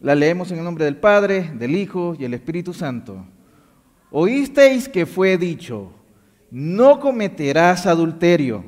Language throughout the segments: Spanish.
La leemos en el nombre del Padre, del Hijo y el Espíritu Santo. Oísteis que fue dicho, no cometerás adulterio,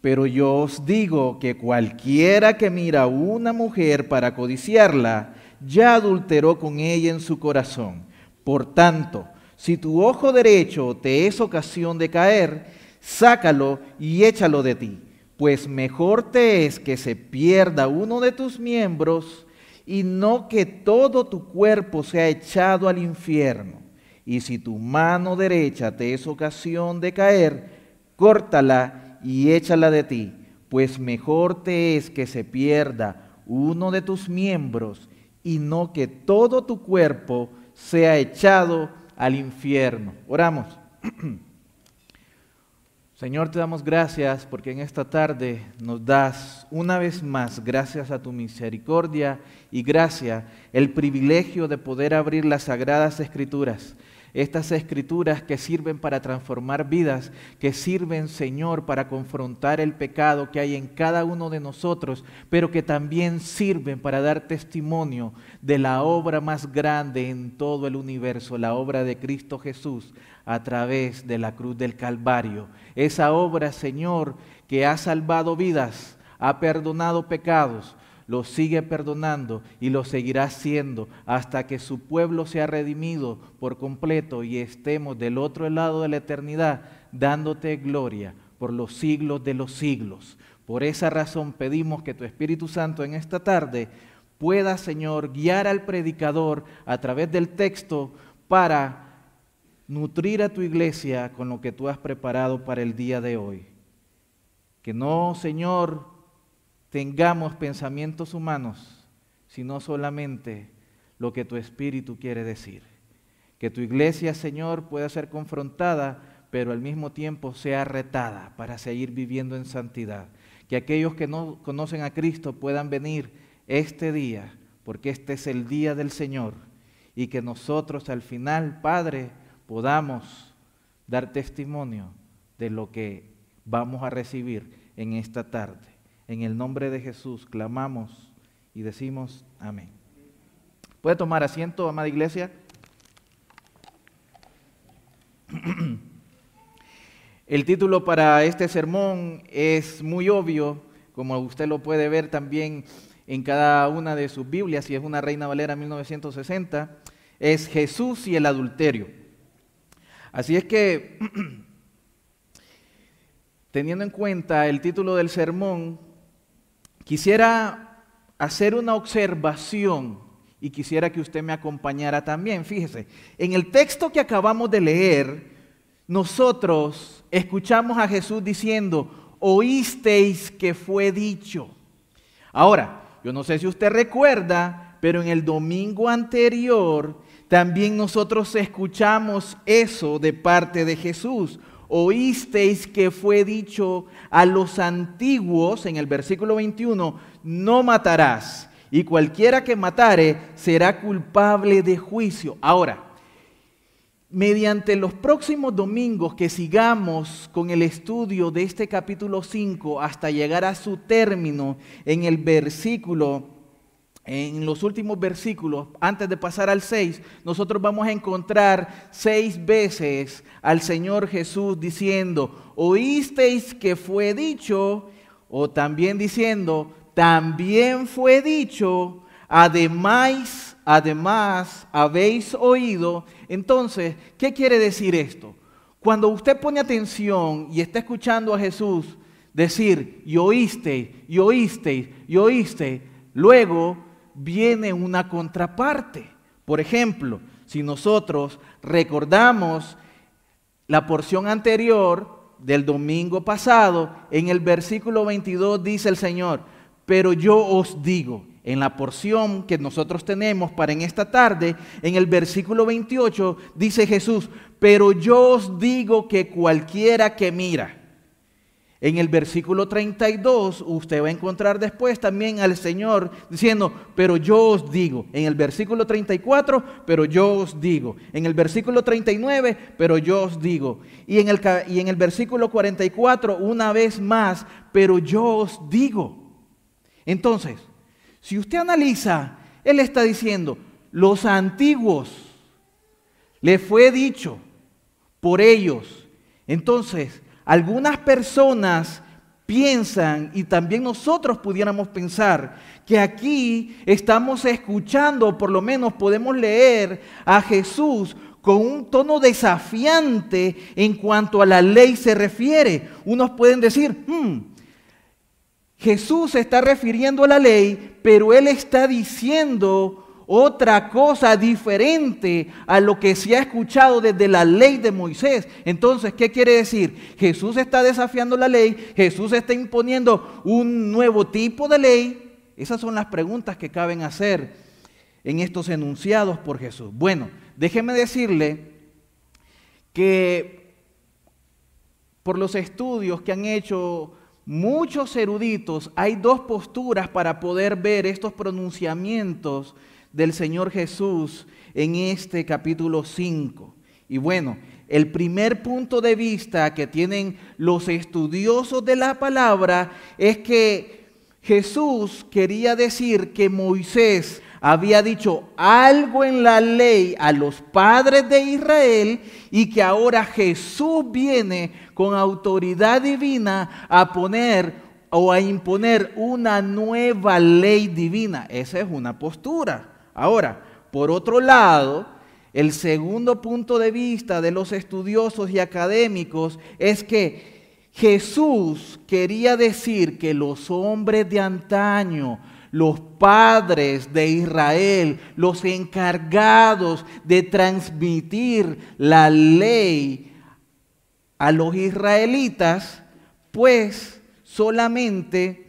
pero yo os digo que cualquiera que mira a una mujer para codiciarla, ya adulteró con ella en su corazón. Por tanto, si tu ojo derecho te es ocasión de caer, sácalo y échalo de ti, pues mejor te es que se pierda uno de tus miembros, y no que todo tu cuerpo sea echado al infierno. Y si tu mano derecha te es ocasión de caer, córtala y échala de ti, pues mejor te es que se pierda uno de tus miembros y no que todo tu cuerpo sea echado al infierno. Oramos. Señor, te damos gracias porque en esta tarde nos das una vez más, gracias a tu misericordia y gracia, el privilegio de poder abrir las sagradas escrituras. Estas escrituras que sirven para transformar vidas, que sirven, Señor, para confrontar el pecado que hay en cada uno de nosotros, pero que también sirven para dar testimonio de la obra más grande en todo el universo, la obra de Cristo Jesús a través de la cruz del Calvario. Esa obra, Señor, que ha salvado vidas, ha perdonado pecados, lo sigue perdonando y lo seguirá haciendo hasta que su pueblo sea redimido por completo y estemos del otro lado de la eternidad dándote gloria por los siglos de los siglos. Por esa razón pedimos que tu Espíritu Santo en esta tarde pueda, Señor, guiar al predicador a través del texto para nutrir a tu iglesia con lo que tú has preparado para el día de hoy. Que no, Señor, tengamos pensamientos humanos, sino solamente lo que tu espíritu quiere decir. Que tu iglesia, Señor, pueda ser confrontada, pero al mismo tiempo sea retada para seguir viviendo en santidad. Que aquellos que no conocen a Cristo puedan venir este día, porque este es el día del Señor, y que nosotros al final, Padre, podamos dar testimonio de lo que vamos a recibir en esta tarde. En el nombre de Jesús clamamos y decimos amén. ¿Puede tomar asiento, amada iglesia? El título para este sermón es muy obvio, como usted lo puede ver también en cada una de sus Biblias, si es una Reina Valera 1960, es Jesús y el adulterio. Así es que, teniendo en cuenta el título del sermón, Quisiera hacer una observación y quisiera que usted me acompañara también. Fíjese, en el texto que acabamos de leer, nosotros escuchamos a Jesús diciendo, oísteis que fue dicho. Ahora, yo no sé si usted recuerda, pero en el domingo anterior también nosotros escuchamos eso de parte de Jesús oísteis que fue dicho a los antiguos, en el versículo 21, no matarás, y cualquiera que matare será culpable de juicio. Ahora, mediante los próximos domingos que sigamos con el estudio de este capítulo 5 hasta llegar a su término en el versículo en los últimos versículos, antes de pasar al 6, nosotros vamos a encontrar seis veces al Señor Jesús diciendo, oísteis que fue dicho, o también diciendo, también fue dicho, además, además habéis oído. Entonces, ¿qué quiere decir esto? Cuando usted pone atención y está escuchando a Jesús decir, y oíste, y oíste, y oíste, luego viene una contraparte. Por ejemplo, si nosotros recordamos la porción anterior del domingo pasado, en el versículo 22 dice el Señor, pero yo os digo, en la porción que nosotros tenemos para en esta tarde, en el versículo 28 dice Jesús, pero yo os digo que cualquiera que mira, en el versículo 32 usted va a encontrar después también al Señor diciendo, pero yo os digo. En el versículo 34, pero yo os digo. En el versículo 39, pero yo os digo. Y en el, y en el versículo 44, una vez más, pero yo os digo. Entonces, si usted analiza Él está diciendo, los antiguos, le fue dicho por ellos. Entonces, algunas personas piensan, y también nosotros pudiéramos pensar, que aquí estamos escuchando, por lo menos podemos leer a Jesús con un tono desafiante en cuanto a la ley se refiere. Unos pueden decir, hmm, Jesús se está refiriendo a la ley, pero él está diciendo otra cosa diferente a lo que se ha escuchado desde la ley de Moisés. Entonces, ¿qué quiere decir? Jesús está desafiando la ley, Jesús está imponiendo un nuevo tipo de ley. Esas son las preguntas que caben hacer en estos enunciados por Jesús. Bueno, déjeme decirle que por los estudios que han hecho muchos eruditos, hay dos posturas para poder ver estos pronunciamientos del Señor Jesús en este capítulo 5. Y bueno, el primer punto de vista que tienen los estudiosos de la palabra es que Jesús quería decir que Moisés había dicho algo en la ley a los padres de Israel y que ahora Jesús viene con autoridad divina a poner o a imponer una nueva ley divina. Esa es una postura. Ahora, por otro lado, el segundo punto de vista de los estudiosos y académicos es que Jesús quería decir que los hombres de antaño, los padres de Israel, los encargados de transmitir la ley a los israelitas, pues solamente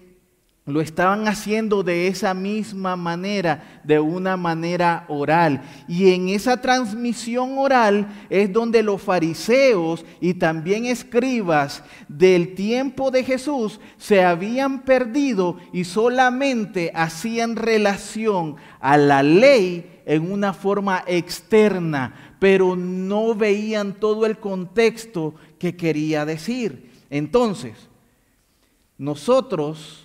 lo estaban haciendo de esa misma manera, de una manera oral. Y en esa transmisión oral es donde los fariseos y también escribas del tiempo de Jesús se habían perdido y solamente hacían relación a la ley en una forma externa, pero no veían todo el contexto que quería decir. Entonces, nosotros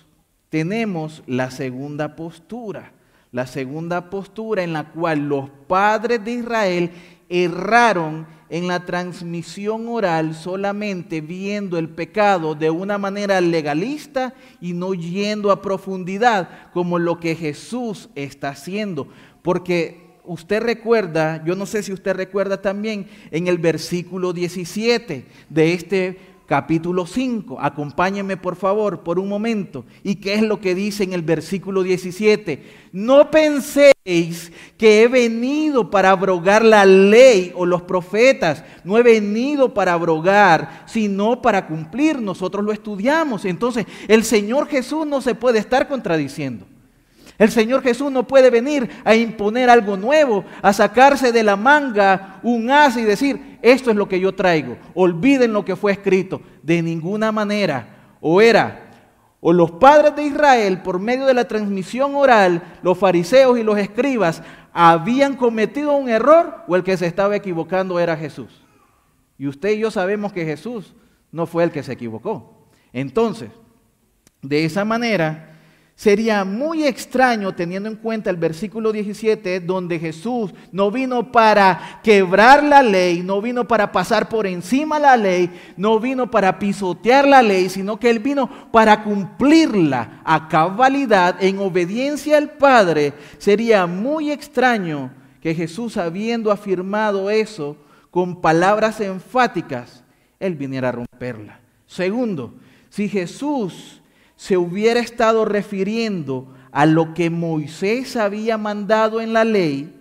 tenemos la segunda postura, la segunda postura en la cual los padres de Israel erraron en la transmisión oral solamente viendo el pecado de una manera legalista y no yendo a profundidad como lo que Jesús está haciendo. Porque usted recuerda, yo no sé si usted recuerda también en el versículo 17 de este capítulo 5. Acompáñenme por favor por un momento. ¿Y qué es lo que dice en el versículo 17? No penséis que he venido para abrogar la ley o los profetas. No he venido para abrogar, sino para cumplir. Nosotros lo estudiamos. Entonces, el Señor Jesús no se puede estar contradiciendo. El Señor Jesús no puede venir a imponer algo nuevo, a sacarse de la manga un as y decir, esto es lo que yo traigo. Olviden lo que fue escrito. De ninguna manera. O era, o los padres de Israel, por medio de la transmisión oral, los fariseos y los escribas, habían cometido un error, o el que se estaba equivocando era Jesús. Y usted y yo sabemos que Jesús no fue el que se equivocó. Entonces, de esa manera, Sería muy extraño teniendo en cuenta el versículo 17 donde Jesús no vino para quebrar la ley, no vino para pasar por encima la ley, no vino para pisotear la ley, sino que Él vino para cumplirla a cabalidad en obediencia al Padre. Sería muy extraño que Jesús habiendo afirmado eso con palabras enfáticas, Él viniera a romperla. Segundo, si Jesús se hubiera estado refiriendo a lo que Moisés había mandado en la ley,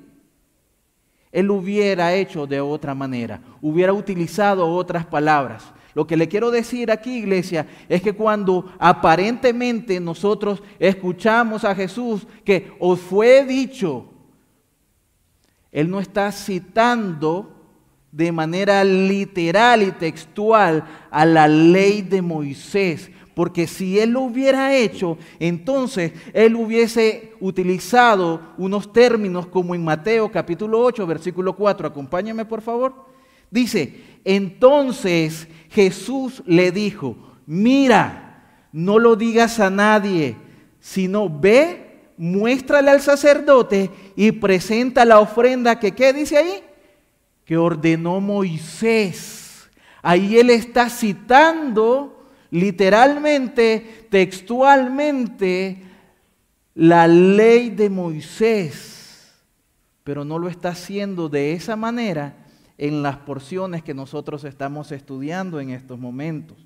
él hubiera hecho de otra manera, hubiera utilizado otras palabras. Lo que le quiero decir aquí, iglesia, es que cuando aparentemente nosotros escuchamos a Jesús que os fue dicho, Él no está citando de manera literal y textual a la ley de Moisés, porque si él lo hubiera hecho, entonces él hubiese utilizado unos términos como en Mateo capítulo 8, versículo 4. Acompáñame por favor. Dice, entonces Jesús le dijo, mira, no lo digas a nadie, sino ve, muéstrale al sacerdote y presenta la ofrenda que, ¿qué dice ahí? Que ordenó Moisés. Ahí él está citando literalmente, textualmente, la ley de Moisés, pero no lo está haciendo de esa manera en las porciones que nosotros estamos estudiando en estos momentos.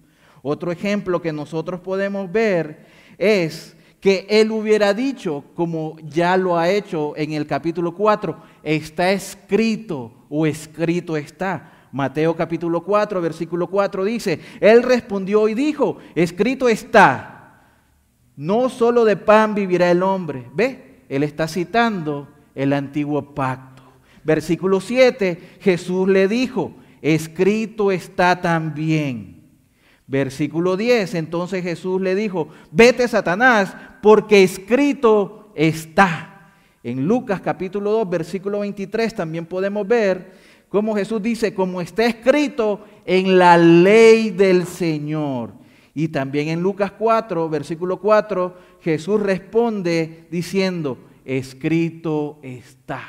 Otro ejemplo que nosotros podemos ver es que él hubiera dicho, como ya lo ha hecho en el capítulo 4, está escrito o escrito está. Mateo capítulo 4, versículo 4 dice, Él respondió y dijo, escrito está, no solo de pan vivirá el hombre. ¿Ve? Él está citando el antiguo pacto. Versículo 7, Jesús le dijo, escrito está también. Versículo 10, entonces Jesús le dijo, vete Satanás, porque escrito está. En Lucas capítulo 2, versículo 23 también podemos ver como Jesús dice, como está escrito en la ley del Señor. Y también en Lucas 4, versículo 4, Jesús responde diciendo, escrito está.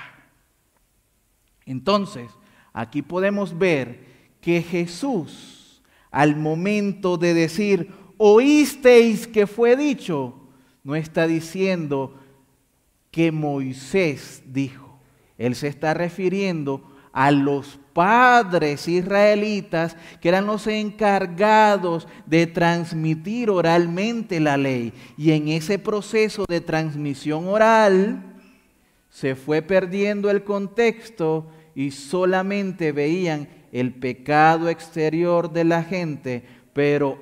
Entonces, aquí podemos ver que Jesús, al momento de decir, oísteis que fue dicho, no está diciendo que Moisés dijo. Él se está refiriendo a los padres israelitas que eran los encargados de transmitir oralmente la ley. Y en ese proceso de transmisión oral se fue perdiendo el contexto y solamente veían el pecado exterior de la gente, pero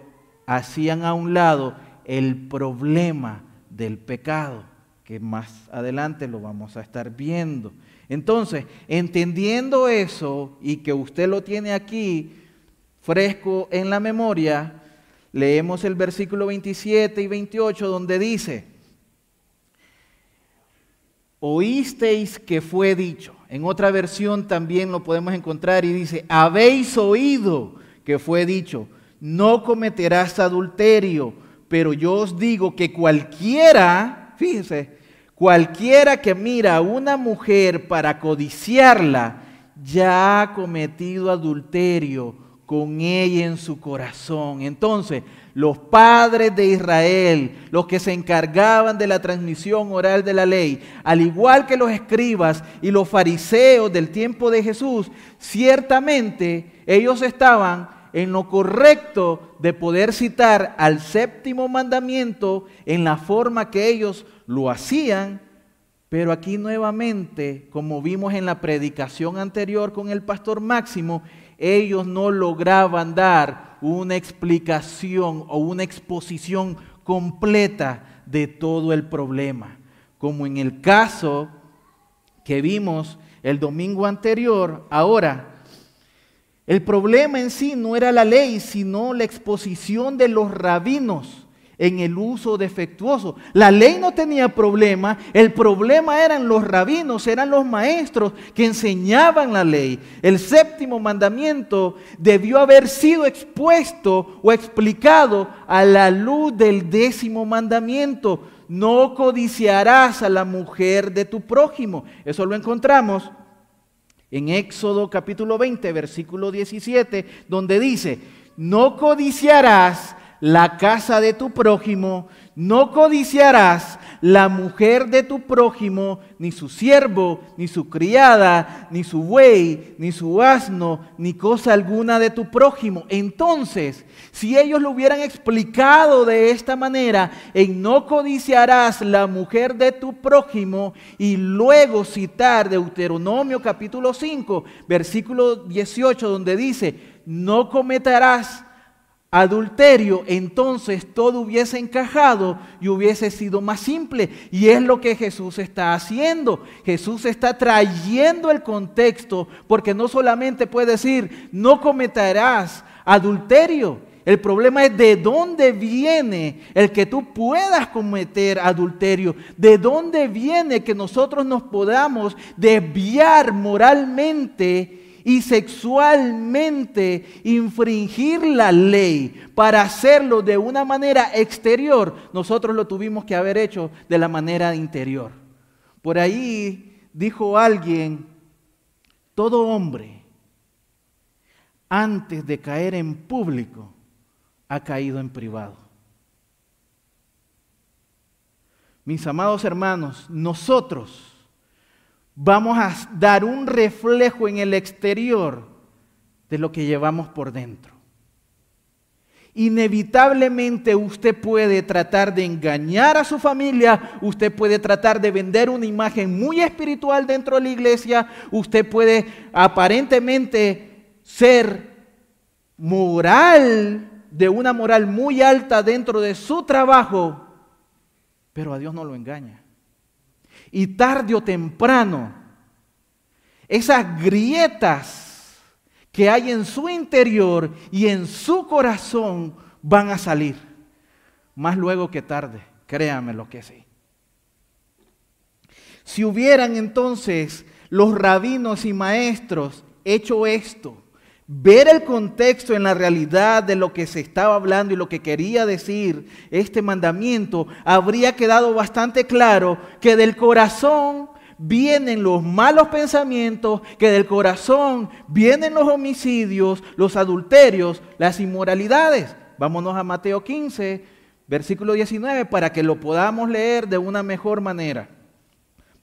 hacían a un lado el problema del pecado, que más adelante lo vamos a estar viendo. Entonces, entendiendo eso y que usted lo tiene aquí fresco en la memoria, leemos el versículo 27 y 28 donde dice, oísteis que fue dicho. En otra versión también lo podemos encontrar y dice, habéis oído que fue dicho, no cometerás adulterio, pero yo os digo que cualquiera, fíjese, Cualquiera que mira a una mujer para codiciarla, ya ha cometido adulterio con ella en su corazón. Entonces, los padres de Israel, los que se encargaban de la transmisión oral de la ley, al igual que los escribas y los fariseos del tiempo de Jesús, ciertamente ellos estaban en lo correcto de poder citar al séptimo mandamiento en la forma que ellos lo hacían, pero aquí nuevamente, como vimos en la predicación anterior con el pastor Máximo, ellos no lograban dar una explicación o una exposición completa de todo el problema. Como en el caso que vimos el domingo anterior, ahora, el problema en sí no era la ley, sino la exposición de los rabinos en el uso defectuoso. La ley no tenía problema, el problema eran los rabinos, eran los maestros que enseñaban la ley. El séptimo mandamiento debió haber sido expuesto o explicado a la luz del décimo mandamiento. No codiciarás a la mujer de tu prójimo. Eso lo encontramos en Éxodo capítulo 20, versículo 17, donde dice, no codiciarás la casa de tu prójimo, no codiciarás la mujer de tu prójimo, ni su siervo, ni su criada, ni su buey, ni su asno, ni cosa alguna de tu prójimo. Entonces, si ellos lo hubieran explicado de esta manera, en no codiciarás la mujer de tu prójimo, y luego citar Deuteronomio capítulo 5, versículo 18, donde dice, no cometerás adulterio, entonces todo hubiese encajado y hubiese sido más simple. Y es lo que Jesús está haciendo. Jesús está trayendo el contexto porque no solamente puede decir, no cometerás adulterio. El problema es de dónde viene el que tú puedas cometer adulterio, de dónde viene que nosotros nos podamos desviar moralmente y sexualmente infringir la ley para hacerlo de una manera exterior, nosotros lo tuvimos que haber hecho de la manera interior. Por ahí dijo alguien, todo hombre, antes de caer en público, ha caído en privado. Mis amados hermanos, nosotros vamos a dar un reflejo en el exterior de lo que llevamos por dentro. Inevitablemente usted puede tratar de engañar a su familia, usted puede tratar de vender una imagen muy espiritual dentro de la iglesia, usted puede aparentemente ser moral, de una moral muy alta dentro de su trabajo, pero a Dios no lo engaña. Y tarde o temprano, esas grietas que hay en su interior y en su corazón van a salir. Más luego que tarde, créame lo que sí. Si hubieran entonces los rabinos y maestros hecho esto, ver el contexto en la realidad de lo que se estaba hablando y lo que quería decir este mandamiento, habría quedado bastante claro que del corazón vienen los malos pensamientos, que del corazón vienen los homicidios, los adulterios, las inmoralidades. Vámonos a Mateo 15, versículo 19, para que lo podamos leer de una mejor manera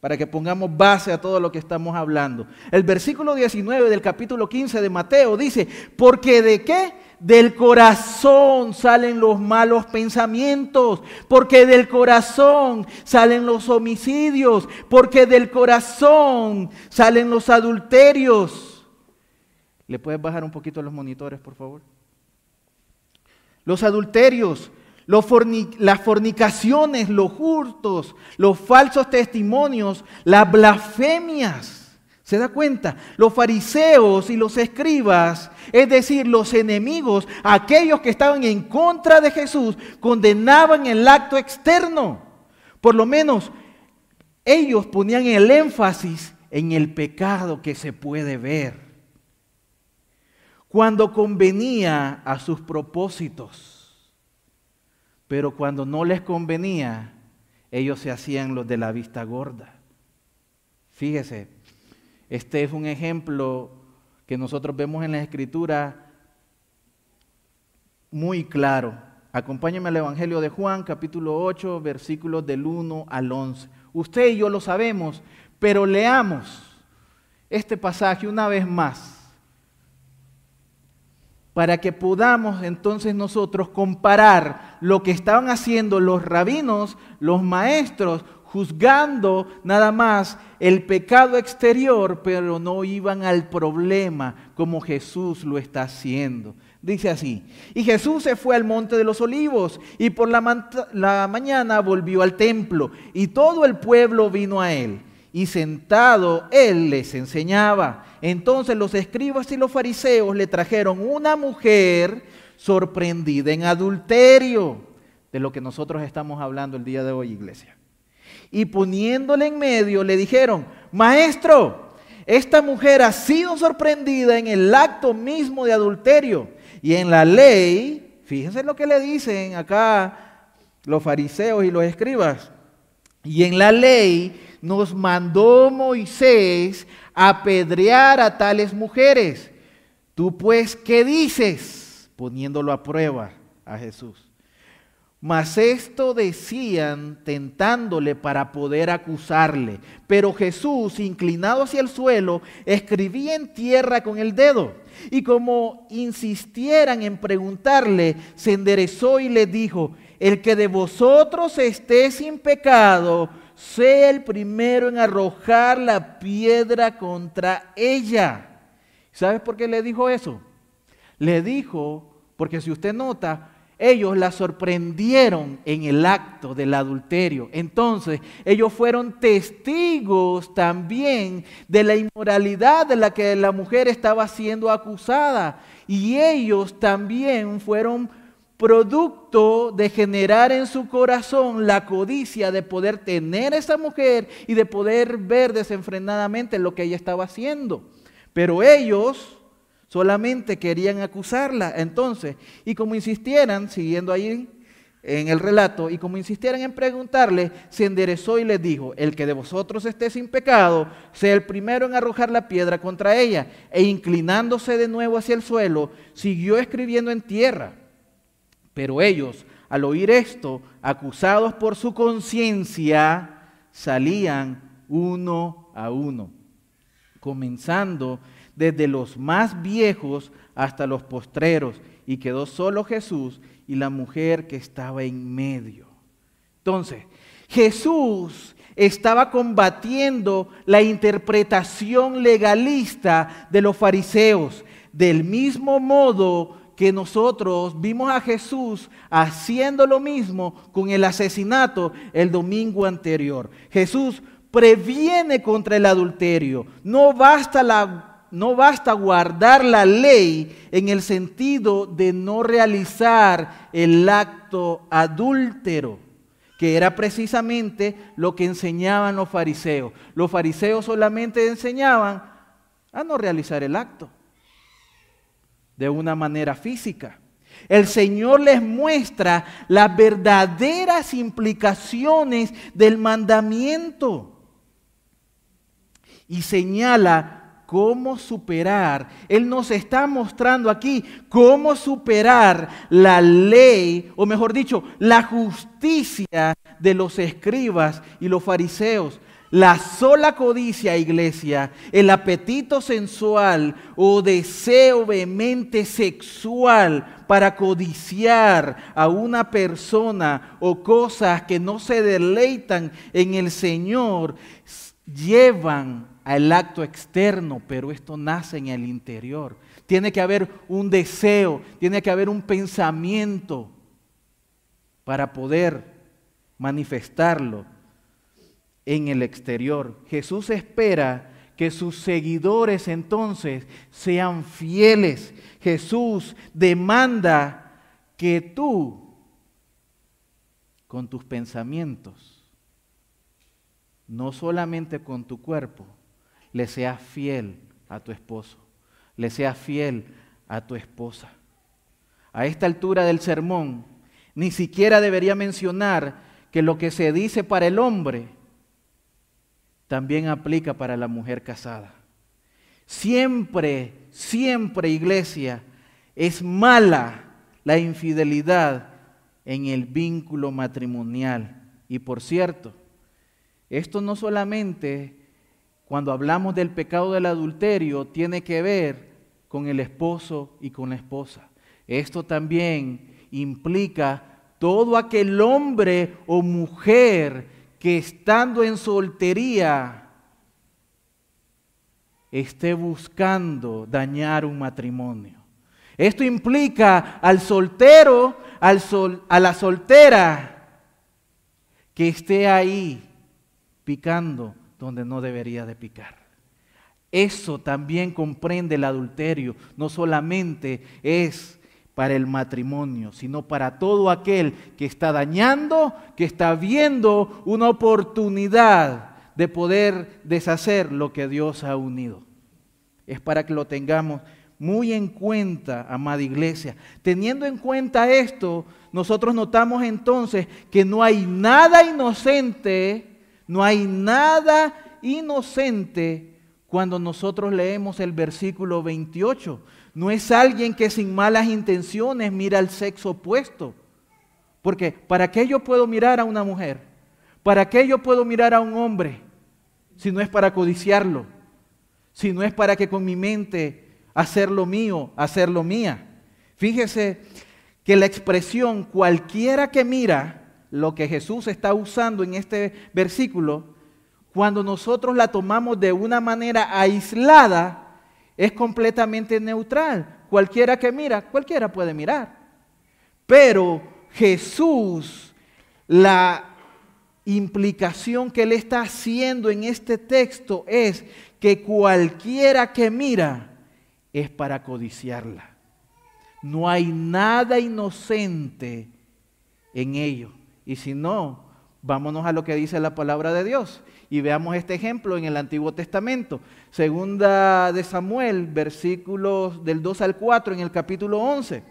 para que pongamos base a todo lo que estamos hablando. El versículo 19 del capítulo 15 de Mateo dice, porque de qué? Del corazón salen los malos pensamientos, porque del corazón salen los homicidios, porque del corazón salen los adulterios. ¿Le puedes bajar un poquito los monitores, por favor? Los adulterios, las fornicaciones, los hurtos, los falsos testimonios, las blasfemias. ¿Se da cuenta? Los fariseos y los escribas, es decir, los enemigos, aquellos que estaban en contra de Jesús, condenaban el acto externo. Por lo menos ellos ponían el énfasis en el pecado que se puede ver. Cuando convenía a sus propósitos. Pero cuando no les convenía, ellos se hacían los de la vista gorda. Fíjese, este es un ejemplo que nosotros vemos en la escritura muy claro. Acompáñenme al Evangelio de Juan, capítulo 8, versículos del 1 al 11. Usted y yo lo sabemos, pero leamos este pasaje una vez más para que podamos entonces nosotros comparar lo que estaban haciendo los rabinos, los maestros, juzgando nada más el pecado exterior, pero no iban al problema como Jesús lo está haciendo. Dice así, y Jesús se fue al monte de los olivos y por la, la mañana volvió al templo y todo el pueblo vino a él y sentado él les enseñaba. Entonces los escribas y los fariseos le trajeron una mujer sorprendida en adulterio, de lo que nosotros estamos hablando el día de hoy, iglesia. Y poniéndole en medio le dijeron, maestro, esta mujer ha sido sorprendida en el acto mismo de adulterio. Y en la ley, fíjense lo que le dicen acá los fariseos y los escribas, y en la ley nos mandó Moisés apedrear a tales mujeres. Tú pues, ¿qué dices? Poniéndolo a prueba a Jesús. Mas esto decían tentándole para poder acusarle. Pero Jesús, inclinado hacia el suelo, escribía en tierra con el dedo. Y como insistieran en preguntarle, se enderezó y le dijo, el que de vosotros esté sin pecado, sea el primero en arrojar la piedra contra ella. ¿Sabes por qué le dijo eso? Le dijo, porque si usted nota, ellos la sorprendieron en el acto del adulterio. Entonces, ellos fueron testigos también de la inmoralidad de la que la mujer estaba siendo acusada. Y ellos también fueron producto de generar en su corazón la codicia de poder tener a esa mujer y de poder ver desenfrenadamente lo que ella estaba haciendo. Pero ellos solamente querían acusarla. Entonces, y como insistieran, siguiendo ahí en el relato, y como insistieran en preguntarle, se enderezó y les dijo, el que de vosotros esté sin pecado, sea el primero en arrojar la piedra contra ella. E inclinándose de nuevo hacia el suelo, siguió escribiendo en tierra. Pero ellos, al oír esto, acusados por su conciencia, salían uno a uno, comenzando desde los más viejos hasta los postreros, y quedó solo Jesús y la mujer que estaba en medio. Entonces, Jesús estaba combatiendo la interpretación legalista de los fariseos, del mismo modo que nosotros vimos a Jesús haciendo lo mismo con el asesinato el domingo anterior. Jesús previene contra el adulterio. No basta la no basta guardar la ley en el sentido de no realizar el acto adúltero, que era precisamente lo que enseñaban los fariseos. Los fariseos solamente enseñaban a no realizar el acto de una manera física. El Señor les muestra las verdaderas implicaciones del mandamiento y señala cómo superar. Él nos está mostrando aquí cómo superar la ley, o mejor dicho, la justicia de los escribas y los fariseos. La sola codicia, iglesia, el apetito sensual o deseo vehemente sexual para codiciar a una persona o cosas que no se deleitan en el Señor, llevan al acto externo, pero esto nace en el interior. Tiene que haber un deseo, tiene que haber un pensamiento para poder manifestarlo en el exterior. Jesús espera que sus seguidores entonces sean fieles. Jesús demanda que tú, con tus pensamientos, no solamente con tu cuerpo, le seas fiel a tu esposo, le seas fiel a tu esposa. A esta altura del sermón, ni siquiera debería mencionar que lo que se dice para el hombre también aplica para la mujer casada. Siempre, siempre, iglesia, es mala la infidelidad en el vínculo matrimonial. Y por cierto, esto no solamente cuando hablamos del pecado del adulterio, tiene que ver con el esposo y con la esposa. Esto también implica todo aquel hombre o mujer que estando en soltería esté buscando dañar un matrimonio. Esto implica al soltero, al a la soltera que esté ahí picando donde no debería de picar. Eso también comprende el adulterio, no solamente es para el matrimonio, sino para todo aquel que está dañando, que está viendo una oportunidad de poder deshacer lo que Dios ha unido. Es para que lo tengamos muy en cuenta, amada iglesia. Teniendo en cuenta esto, nosotros notamos entonces que no hay nada inocente no hay nada inocente cuando nosotros leemos el versículo 28. No es alguien que sin malas intenciones mira al sexo opuesto. Porque ¿para qué yo puedo mirar a una mujer? ¿Para qué yo puedo mirar a un hombre? Si no es para codiciarlo, si no es para que con mi mente hacer lo mío, hacer lo mía. Fíjese que la expresión cualquiera que mira lo que Jesús está usando en este versículo, cuando nosotros la tomamos de una manera aislada, es completamente neutral. Cualquiera que mira, cualquiera puede mirar. Pero Jesús, la implicación que él está haciendo en este texto es que cualquiera que mira es para codiciarla. No hay nada inocente en ello. Y si no, Vámonos a lo que dice la palabra de Dios y veamos este ejemplo en el Antiguo Testamento. Segunda de Samuel, versículos del 2 al 4 en el capítulo 11.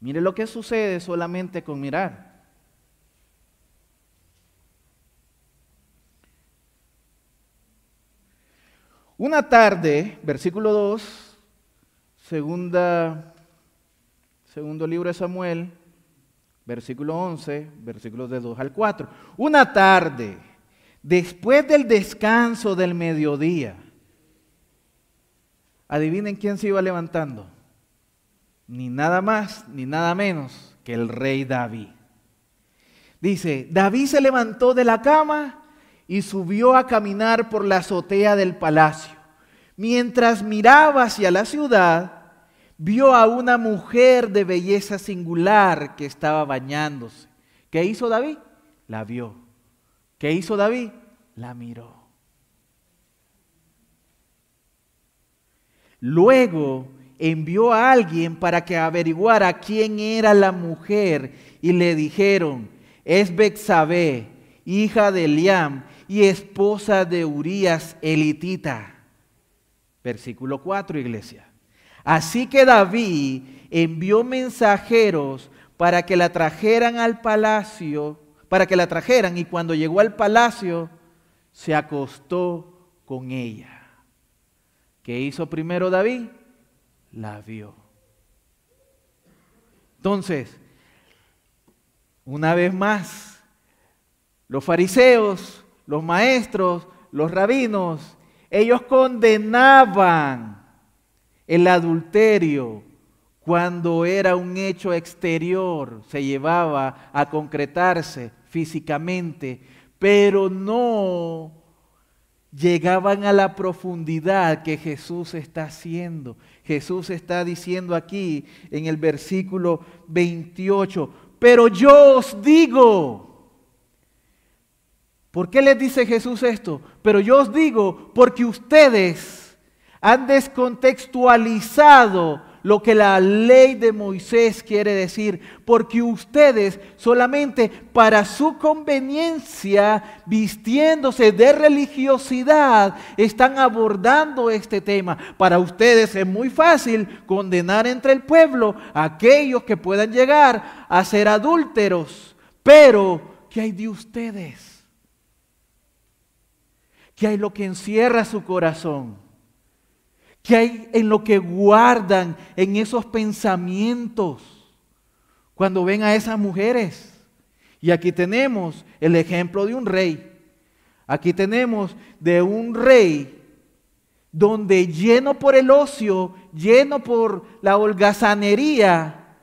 Mire lo que sucede solamente con mirar. Una tarde, versículo 2, segunda, segundo libro de Samuel, versículo 11, versículos de 2 al 4. Una tarde, después del descanso del mediodía, adivinen quién se iba levantando. Ni nada más, ni nada menos que el rey David. Dice, David se levantó de la cama y subió a caminar por la azotea del palacio. Mientras miraba hacia la ciudad, vio a una mujer de belleza singular que estaba bañándose. ¿Qué hizo David? La vio. ¿Qué hizo David? La miró. Luego envió a alguien para que averiguara quién era la mujer y le dijeron, es Bexabé, hija de Eliam y esposa de Urías elitita. Versículo 4, iglesia. Así que David envió mensajeros para que la trajeran al palacio, para que la trajeran y cuando llegó al palacio se acostó con ella. ¿Qué hizo primero David? La vio. Entonces, una vez más, los fariseos, los maestros, los rabinos, ellos condenaban el adulterio, cuando era un hecho exterior, se llevaba a concretarse físicamente, pero no llegaban a la profundidad que Jesús está haciendo. Jesús está diciendo aquí en el versículo 28, pero yo os digo, ¿por qué les dice Jesús esto? Pero yo os digo, porque ustedes han descontextualizado lo que la ley de Moisés quiere decir, porque ustedes solamente para su conveniencia, vistiéndose de religiosidad, están abordando este tema. Para ustedes es muy fácil condenar entre el pueblo a aquellos que puedan llegar a ser adúlteros, pero ¿qué hay de ustedes? ¿Qué hay lo que encierra su corazón? ¿Qué hay en lo que guardan en esos pensamientos cuando ven a esas mujeres? Y aquí tenemos el ejemplo de un rey. Aquí tenemos de un rey donde lleno por el ocio, lleno por la holgazanería,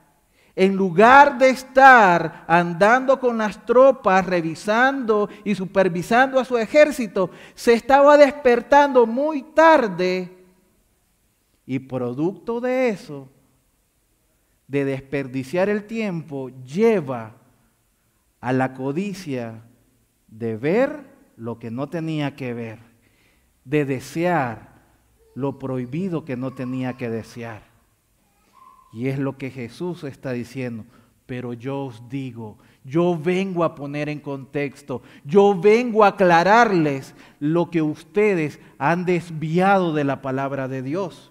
en lugar de estar andando con las tropas, revisando y supervisando a su ejército, se estaba despertando muy tarde y producto de eso, de desperdiciar el tiempo, lleva a la codicia de ver lo que no tenía que ver, de desear lo prohibido que no tenía que desear. Y es lo que Jesús está diciendo. Pero yo os digo, yo vengo a poner en contexto, yo vengo a aclararles lo que ustedes han desviado de la palabra de Dios.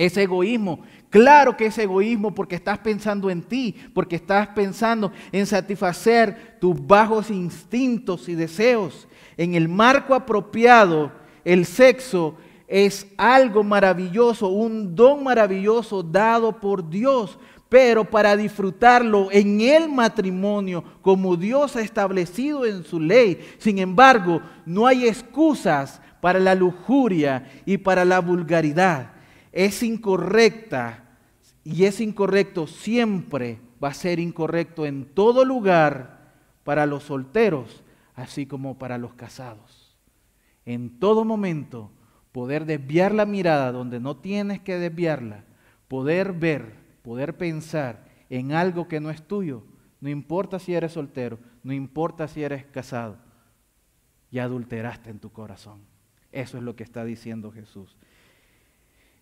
Es egoísmo. Claro que es egoísmo porque estás pensando en ti, porque estás pensando en satisfacer tus bajos instintos y deseos. En el marco apropiado, el sexo es algo maravilloso, un don maravilloso dado por Dios, pero para disfrutarlo en el matrimonio como Dios ha establecido en su ley. Sin embargo, no hay excusas para la lujuria y para la vulgaridad es incorrecta y es incorrecto siempre, va a ser incorrecto en todo lugar para los solteros, así como para los casados. En todo momento, poder desviar la mirada donde no tienes que desviarla, poder ver, poder pensar en algo que no es tuyo, no importa si eres soltero, no importa si eres casado, ya adulteraste en tu corazón. Eso es lo que está diciendo Jesús.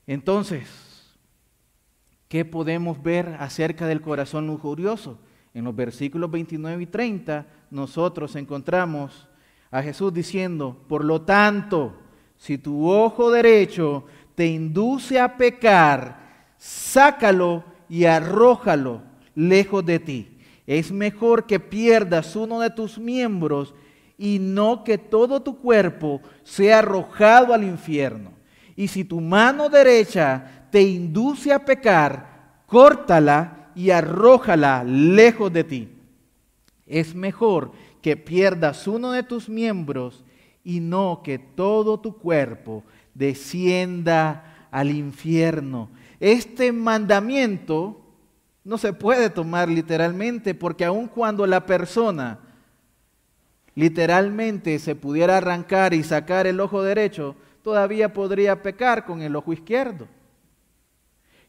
Entonces, ¿qué podemos ver acerca del corazón lujurioso? En los versículos 29 y 30 nosotros encontramos a Jesús diciendo, por lo tanto, si tu ojo derecho te induce a pecar, sácalo y arrójalo lejos de ti. Es mejor que pierdas uno de tus miembros y no que todo tu cuerpo sea arrojado al infierno. Y si tu mano derecha te induce a pecar, córtala y arrójala lejos de ti. Es mejor que pierdas uno de tus miembros y no que todo tu cuerpo descienda al infierno. Este mandamiento no se puede tomar literalmente porque aun cuando la persona literalmente se pudiera arrancar y sacar el ojo derecho, todavía podría pecar con el ojo izquierdo.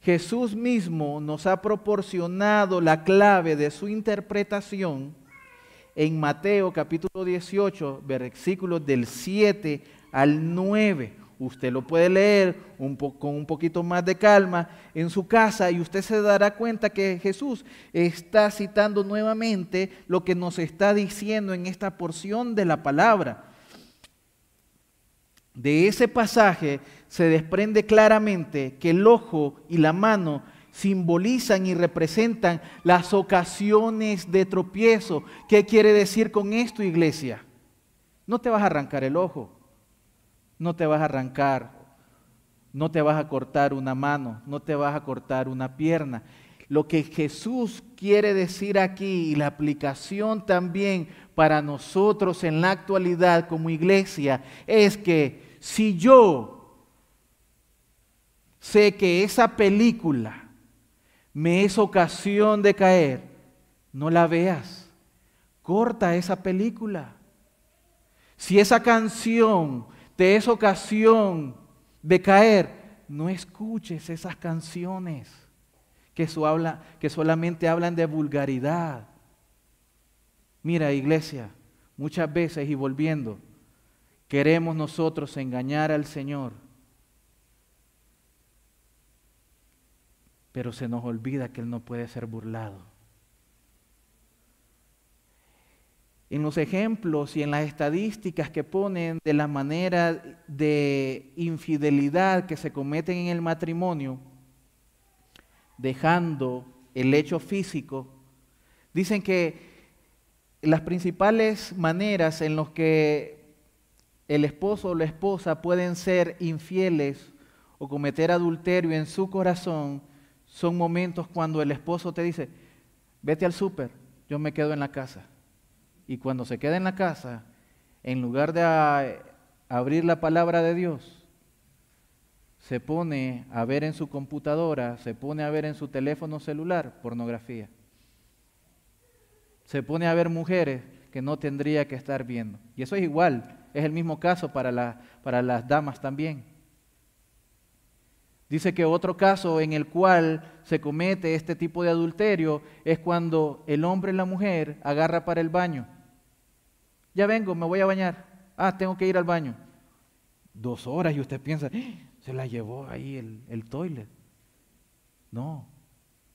Jesús mismo nos ha proporcionado la clave de su interpretación en Mateo capítulo 18, versículos del 7 al 9. Usted lo puede leer con un poquito más de calma en su casa y usted se dará cuenta que Jesús está citando nuevamente lo que nos está diciendo en esta porción de la palabra. De ese pasaje se desprende claramente que el ojo y la mano simbolizan y representan las ocasiones de tropiezo. ¿Qué quiere decir con esto, iglesia? No te vas a arrancar el ojo, no te vas a arrancar, no te vas a cortar una mano, no te vas a cortar una pierna. Lo que Jesús quiere decir aquí y la aplicación también para nosotros en la actualidad como iglesia es que si yo sé que esa película me es ocasión de caer, no la veas. Corta esa película. Si esa canción te es ocasión de caer, no escuches esas canciones que, que solamente hablan de vulgaridad. Mira, iglesia, muchas veces y volviendo, queremos nosotros engañar al Señor pero se nos olvida que Él no puede ser burlado. En los ejemplos y en las estadísticas que ponen de la manera de infidelidad que se cometen en el matrimonio, dejando el hecho físico, dicen que las principales maneras en las que el esposo o la esposa pueden ser infieles o cometer adulterio en su corazón son momentos cuando el esposo te dice, vete al súper, yo me quedo en la casa. Y cuando se queda en la casa, en lugar de abrir la palabra de Dios, se pone a ver en su computadora, se pone a ver en su teléfono celular pornografía. Se pone a ver mujeres que no tendría que estar viendo. Y eso es igual, es el mismo caso para, para las damas también. Dice que otro caso en el cual se comete este tipo de adulterio es cuando el hombre y la mujer agarra para el baño. Ya vengo, me voy a bañar. Ah, tengo que ir al baño. Dos horas y usted piensa, ¡Ah! se la llevó ahí el, el toilet. No,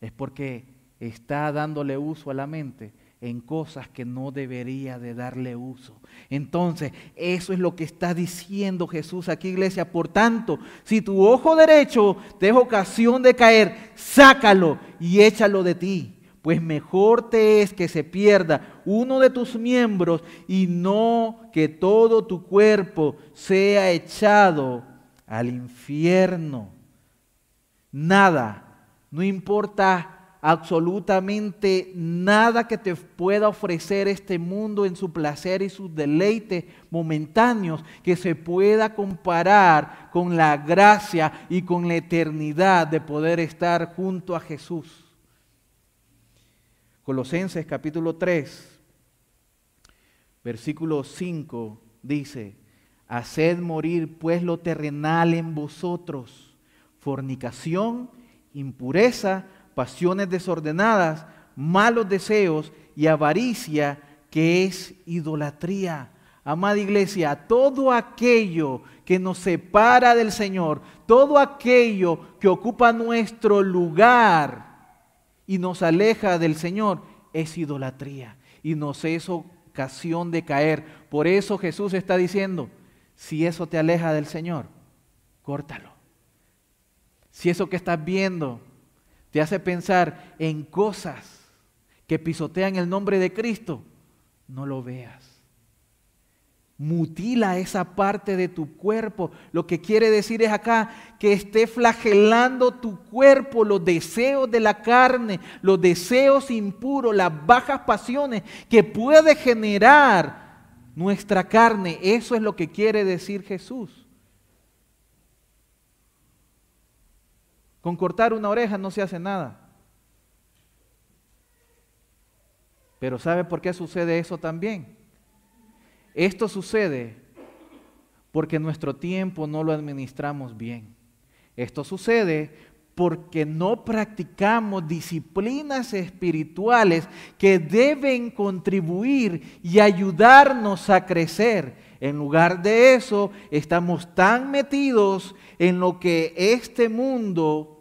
es porque está dándole uso a la mente en cosas que no debería de darle uso. Entonces, eso es lo que está diciendo Jesús aquí, iglesia. Por tanto, si tu ojo derecho te es ocasión de caer, sácalo y échalo de ti. Pues mejor te es que se pierda uno de tus miembros y no que todo tu cuerpo sea echado al infierno. Nada, no importa absolutamente nada que te pueda ofrecer este mundo en su placer y sus deleites momentáneos que se pueda comparar con la gracia y con la eternidad de poder estar junto a Jesús. Colosenses capítulo 3, versículo 5 dice, haced morir pues lo terrenal en vosotros, fornicación, impureza, pasiones desordenadas, malos deseos y avaricia, que es idolatría. Amada iglesia, todo aquello que nos separa del Señor, todo aquello que ocupa nuestro lugar y nos aleja del Señor, es idolatría y nos es ocasión de caer. Por eso Jesús está diciendo, si eso te aleja del Señor, córtalo. Si eso que estás viendo te hace pensar en cosas que pisotean el nombre de Cristo, no lo veas. Mutila esa parte de tu cuerpo. Lo que quiere decir es acá que esté flagelando tu cuerpo, los deseos de la carne, los deseos impuros, las bajas pasiones que puede generar nuestra carne. Eso es lo que quiere decir Jesús. Con cortar una oreja no se hace nada. Pero ¿sabe por qué sucede eso también? Esto sucede porque nuestro tiempo no lo administramos bien. Esto sucede porque no practicamos disciplinas espirituales que deben contribuir y ayudarnos a crecer. En lugar de eso, estamos tan metidos en lo que este mundo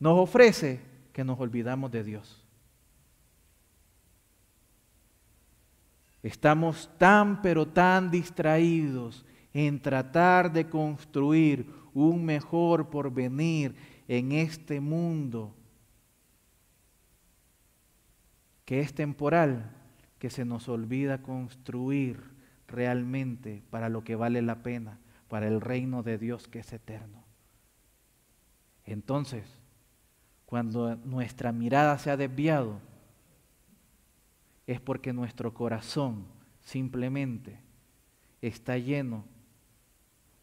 nos ofrece que nos olvidamos de Dios. Estamos tan pero tan distraídos en tratar de construir un mejor porvenir en este mundo que es temporal, que se nos olvida construir realmente para lo que vale la pena, para el reino de Dios que es eterno. Entonces, cuando nuestra mirada se ha desviado, es porque nuestro corazón simplemente está lleno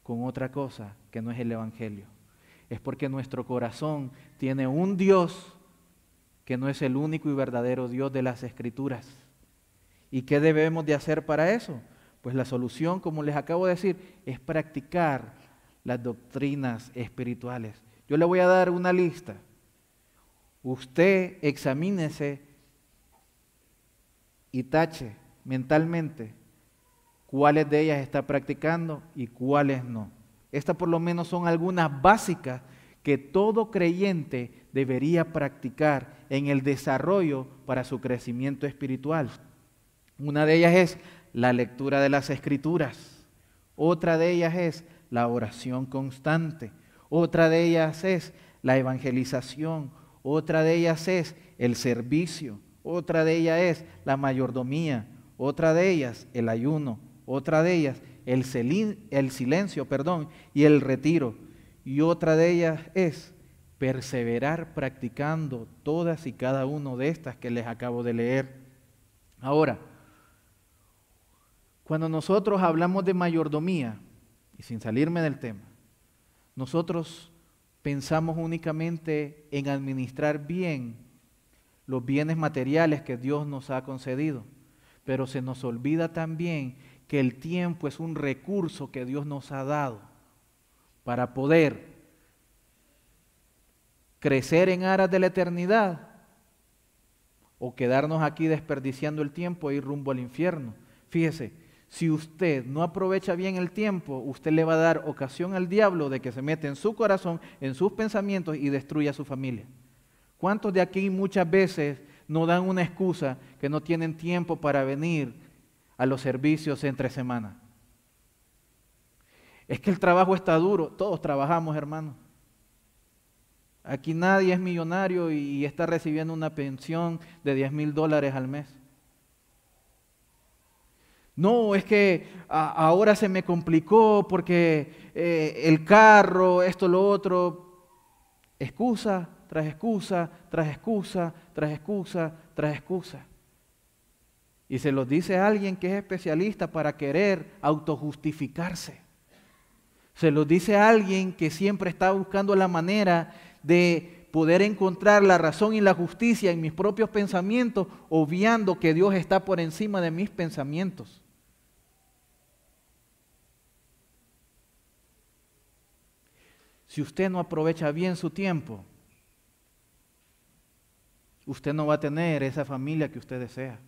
con otra cosa que no es el Evangelio. Es porque nuestro corazón tiene un Dios que no es el único y verdadero Dios de las Escrituras. ¿Y qué debemos de hacer para eso? Pues la solución, como les acabo de decir, es practicar las doctrinas espirituales. Yo le voy a dar una lista. Usted examínese y tache mentalmente cuáles de ellas está practicando y cuáles no. Estas por lo menos son algunas básicas que todo creyente debería practicar en el desarrollo para su crecimiento espiritual. Una de ellas es la lectura de las escrituras. Otra de ellas es la oración constante. Otra de ellas es la evangelización. Otra de ellas es el servicio. Otra de ellas es la mayordomía. Otra de ellas el ayuno. Otra de ellas el, silencio perdón, y el retiro. Y otra de ellas es perseverar practicando todas y cada una de estas que les acabo de leer. Ahora, cuando nosotros hablamos de mayordomía, y sin salirme del tema, nosotros pensamos únicamente en administrar bien los bienes materiales que Dios nos ha concedido, pero se nos olvida también que el tiempo es un recurso que Dios nos ha dado para poder crecer en aras de la eternidad o quedarnos aquí desperdiciando el tiempo e ir rumbo al infierno. Fíjese, si usted no aprovecha bien el tiempo, usted le va a dar ocasión al diablo de que se mete en su corazón, en sus pensamientos y destruya a su familia. ¿Cuántos de aquí muchas veces no dan una excusa que no tienen tiempo para venir a los servicios entre semana? Es que el trabajo está duro, todos trabajamos, hermano. Aquí nadie es millonario y está recibiendo una pensión de 10 mil dólares al mes. No, es que ahora se me complicó porque eh, el carro, esto, lo otro. Excusa tras excusa, tras excusa, tras excusa, tras excusa. Y se lo dice a alguien que es especialista para querer autojustificarse. Se lo dice a alguien que siempre está buscando la manera de poder encontrar la razón y la justicia en mis propios pensamientos, obviando que Dios está por encima de mis pensamientos. Si usted no aprovecha bien su tiempo, usted no va a tener esa familia que usted desea.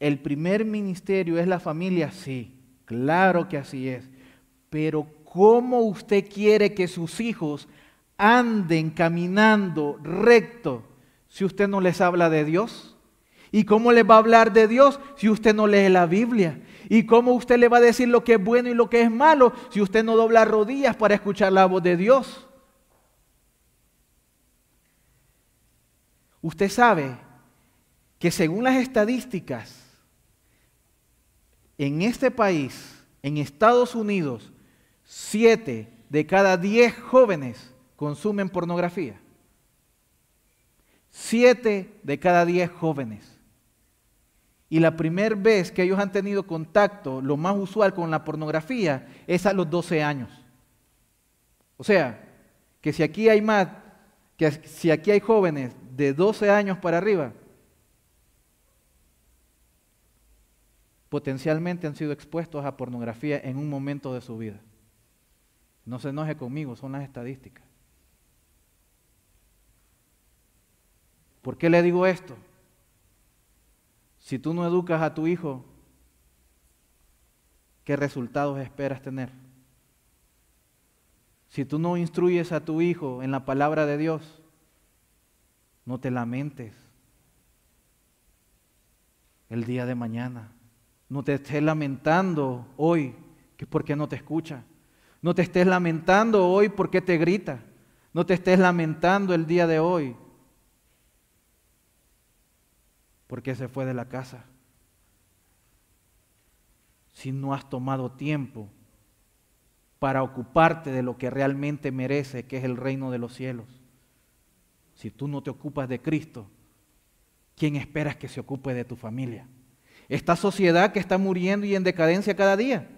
El primer ministerio es la familia, sí, claro que así es. Pero ¿cómo usted quiere que sus hijos anden caminando recto si usted no les habla de Dios? ¿Y cómo les va a hablar de Dios si usted no lee la Biblia? ¿Y cómo usted le va a decir lo que es bueno y lo que es malo si usted no dobla rodillas para escuchar la voz de Dios? Usted sabe que según las estadísticas, en este país, en Estados Unidos, siete de cada diez jóvenes consumen pornografía. Siete de cada diez jóvenes. Y la primera vez que ellos han tenido contacto, lo más usual con la pornografía, es a los 12 años. O sea, que si aquí hay más, que si aquí hay jóvenes de 12 años para arriba, potencialmente han sido expuestos a pornografía en un momento de su vida. No se enoje conmigo, son las estadísticas. ¿Por qué le digo esto? Si tú no educas a tu hijo, ¿qué resultados esperas tener? Si tú no instruyes a tu hijo en la palabra de Dios, no te lamentes el día de mañana. No te estés lamentando hoy que porque no te escucha. No te estés lamentando hoy porque te grita. No te estés lamentando el día de hoy porque se fue de la casa. Si no has tomado tiempo para ocuparte de lo que realmente merece, que es el reino de los cielos. Si tú no te ocupas de Cristo, ¿quién esperas que se ocupe de tu familia? Esta sociedad que está muriendo y en decadencia cada día.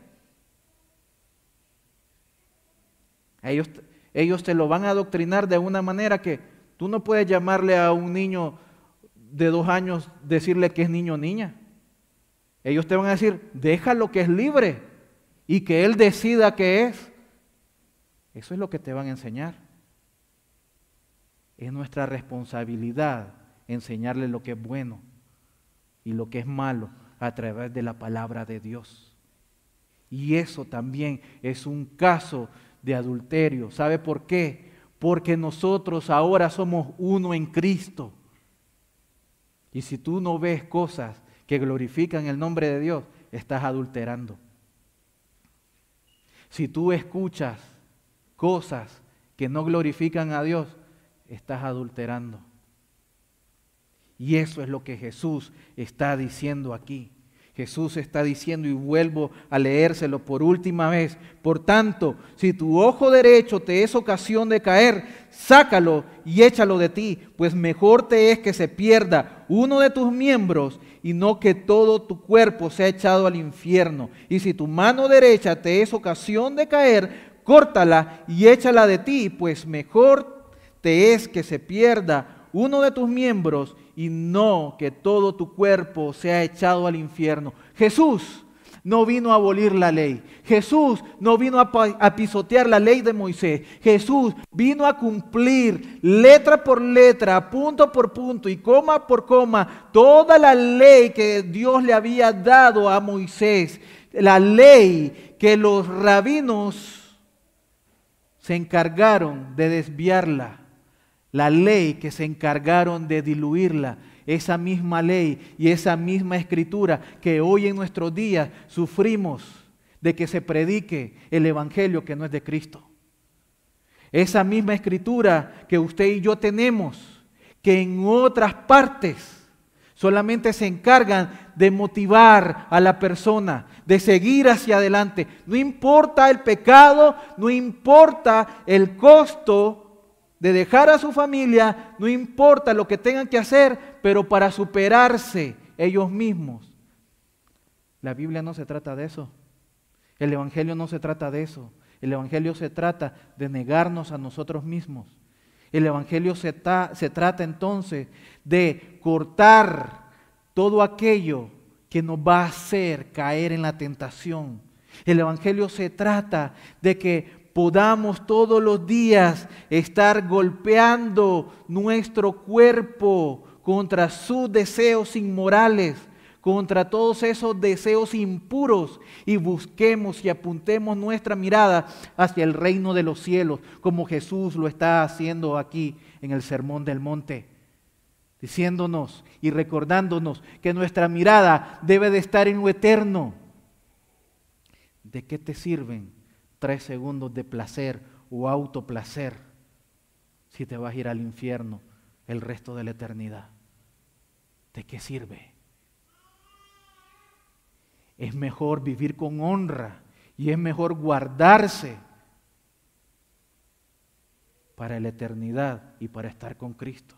Ellos, ellos te lo van a adoctrinar de una manera que tú no puedes llamarle a un niño de dos años decirle que es niño o niña. Ellos te van a decir, déjalo que es libre y que él decida qué es. Eso es lo que te van a enseñar. Es nuestra responsabilidad enseñarle lo que es bueno y lo que es malo a través de la palabra de Dios. Y eso también es un caso de adulterio. ¿Sabe por qué? Porque nosotros ahora somos uno en Cristo. Y si tú no ves cosas que glorifican el nombre de Dios, estás adulterando. Si tú escuchas cosas que no glorifican a Dios, estás adulterando. Y eso es lo que Jesús está diciendo aquí. Jesús está diciendo y vuelvo a leérselo por última vez. Por tanto, si tu ojo derecho te es ocasión de caer, sácalo y échalo de ti, pues mejor te es que se pierda uno de tus miembros y no que todo tu cuerpo sea echado al infierno. Y si tu mano derecha te es ocasión de caer, córtala y échala de ti, pues mejor te es que se pierda uno de tus miembros y no que todo tu cuerpo sea echado al infierno. Jesús no vino a abolir la ley. Jesús no vino a, pisotear la ley de Moisés. Jesús vino a cumplir letra por letra, punto por punto y coma por coma toda la ley que Dios le había dado a Moisés. La ley que los rabinos se encargaron de desviarla la ley que se encargaron de diluirla, esa misma ley y esa misma escritura que hoy en nuestros días sufrimos de que se predique el Evangelio que no es de Cristo. Esa misma escritura que usted y yo tenemos, que en otras partes solamente se encargan de motivar a la persona, de seguir hacia adelante. No importa el pecado, no importa el costo de dejar a su familia, no importa lo que tengan que hacer, pero para superarse ellos mismos. La Biblia no se trata de eso. El Evangelio no se trata de eso. El Evangelio se trata de negarnos a nosotros mismos. El Evangelio se, se trata entonces de cortar todo aquello que nos va a hacer caer en la tentación. El Evangelio se trata de que podamos todos los días estar golpeando nuestro cuerpo contra sus deseos inmorales, contra todos esos deseos impuros y busquemos y apuntemos nuestra mirada hacia el reino de los cielos, como Jesús lo está haciendo aquí en el Sermón del Monte, diciéndonos y recordándonos que nuestra mirada debe de estar en lo eterno. ¿De qué te sirven tres segundos de placer o autoplacer si te vas a ir al infierno el resto de la eternidad? ¿De qué sirve? Es mejor vivir con honra y es mejor guardarse para la eternidad y para estar con Cristo.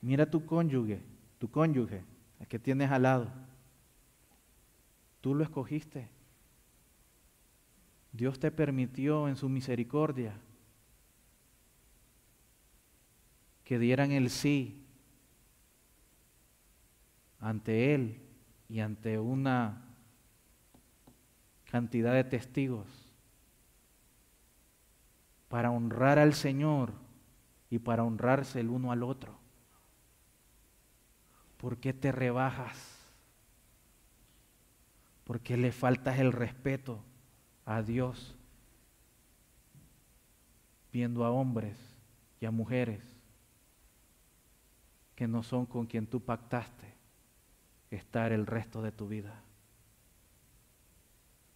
Mira tu cónyuge, tu cónyuge, el que tienes al lado. Tú lo escogiste. Dios te permitió en su misericordia que dieran el sí ante Él y ante una cantidad de testigos para honrar al Señor y para honrarse el uno al otro. ¿Por qué te rebajas? ¿Por qué le faltas el respeto a Dios viendo a hombres y a mujeres que no son con quien tú pactaste estar el resto de tu vida?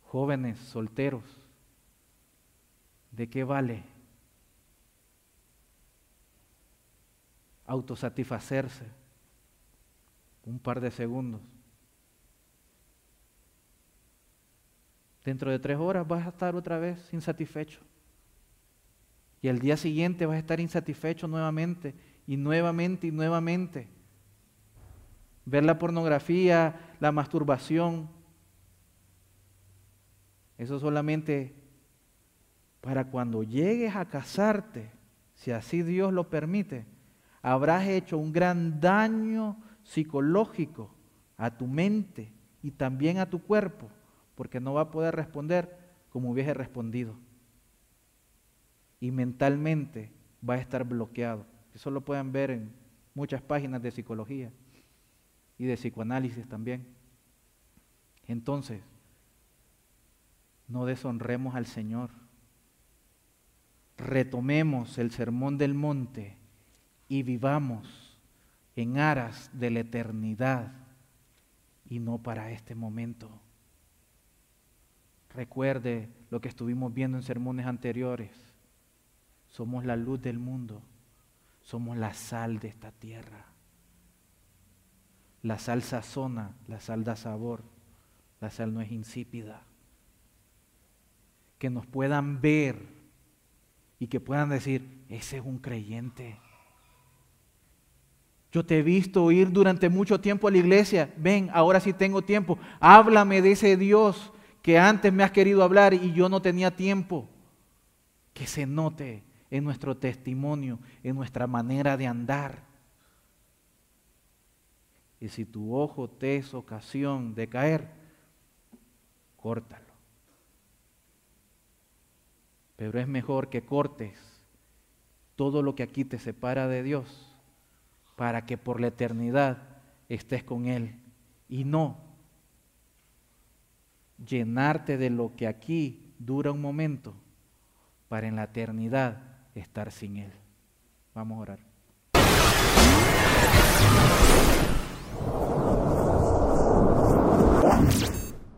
Jóvenes, solteros, ¿de qué vale autosatisfacerse un par de segundos? Dentro de tres horas vas a estar otra vez insatisfecho. Y al día siguiente vas a estar insatisfecho nuevamente y nuevamente y nuevamente. Ver la pornografía, la masturbación, eso solamente para cuando llegues a casarte, si así Dios lo permite, habrás hecho un gran daño psicológico a tu mente y también a tu cuerpo porque no va a poder responder como hubiese respondido. Y mentalmente va a estar bloqueado. Eso lo pueden ver en muchas páginas de psicología y de psicoanálisis también. Entonces, no deshonremos al Señor. Retomemos el sermón del monte y vivamos en aras de la eternidad y no para este momento. Recuerde lo que estuvimos viendo en sermones anteriores. Somos la luz del mundo. Somos la sal de esta tierra. La sal sazona, la sal da sabor. La sal no es insípida. Que nos puedan ver y que puedan decir, ese es un creyente. Yo te he visto ir durante mucho tiempo a la iglesia. Ven, ahora sí tengo tiempo. Háblame de ese Dios que antes me has querido hablar y yo no tenía tiempo. Que se note en nuestro testimonio, en nuestra manera de andar. Y si tu ojo te es ocasión de caer, córtalo. Pero es mejor que cortes todo lo que aquí te separa de Dios para que por la eternidad estés con Él y no llenarte de lo que aquí dura un momento para en la eternidad estar sin Él. Vamos a orar.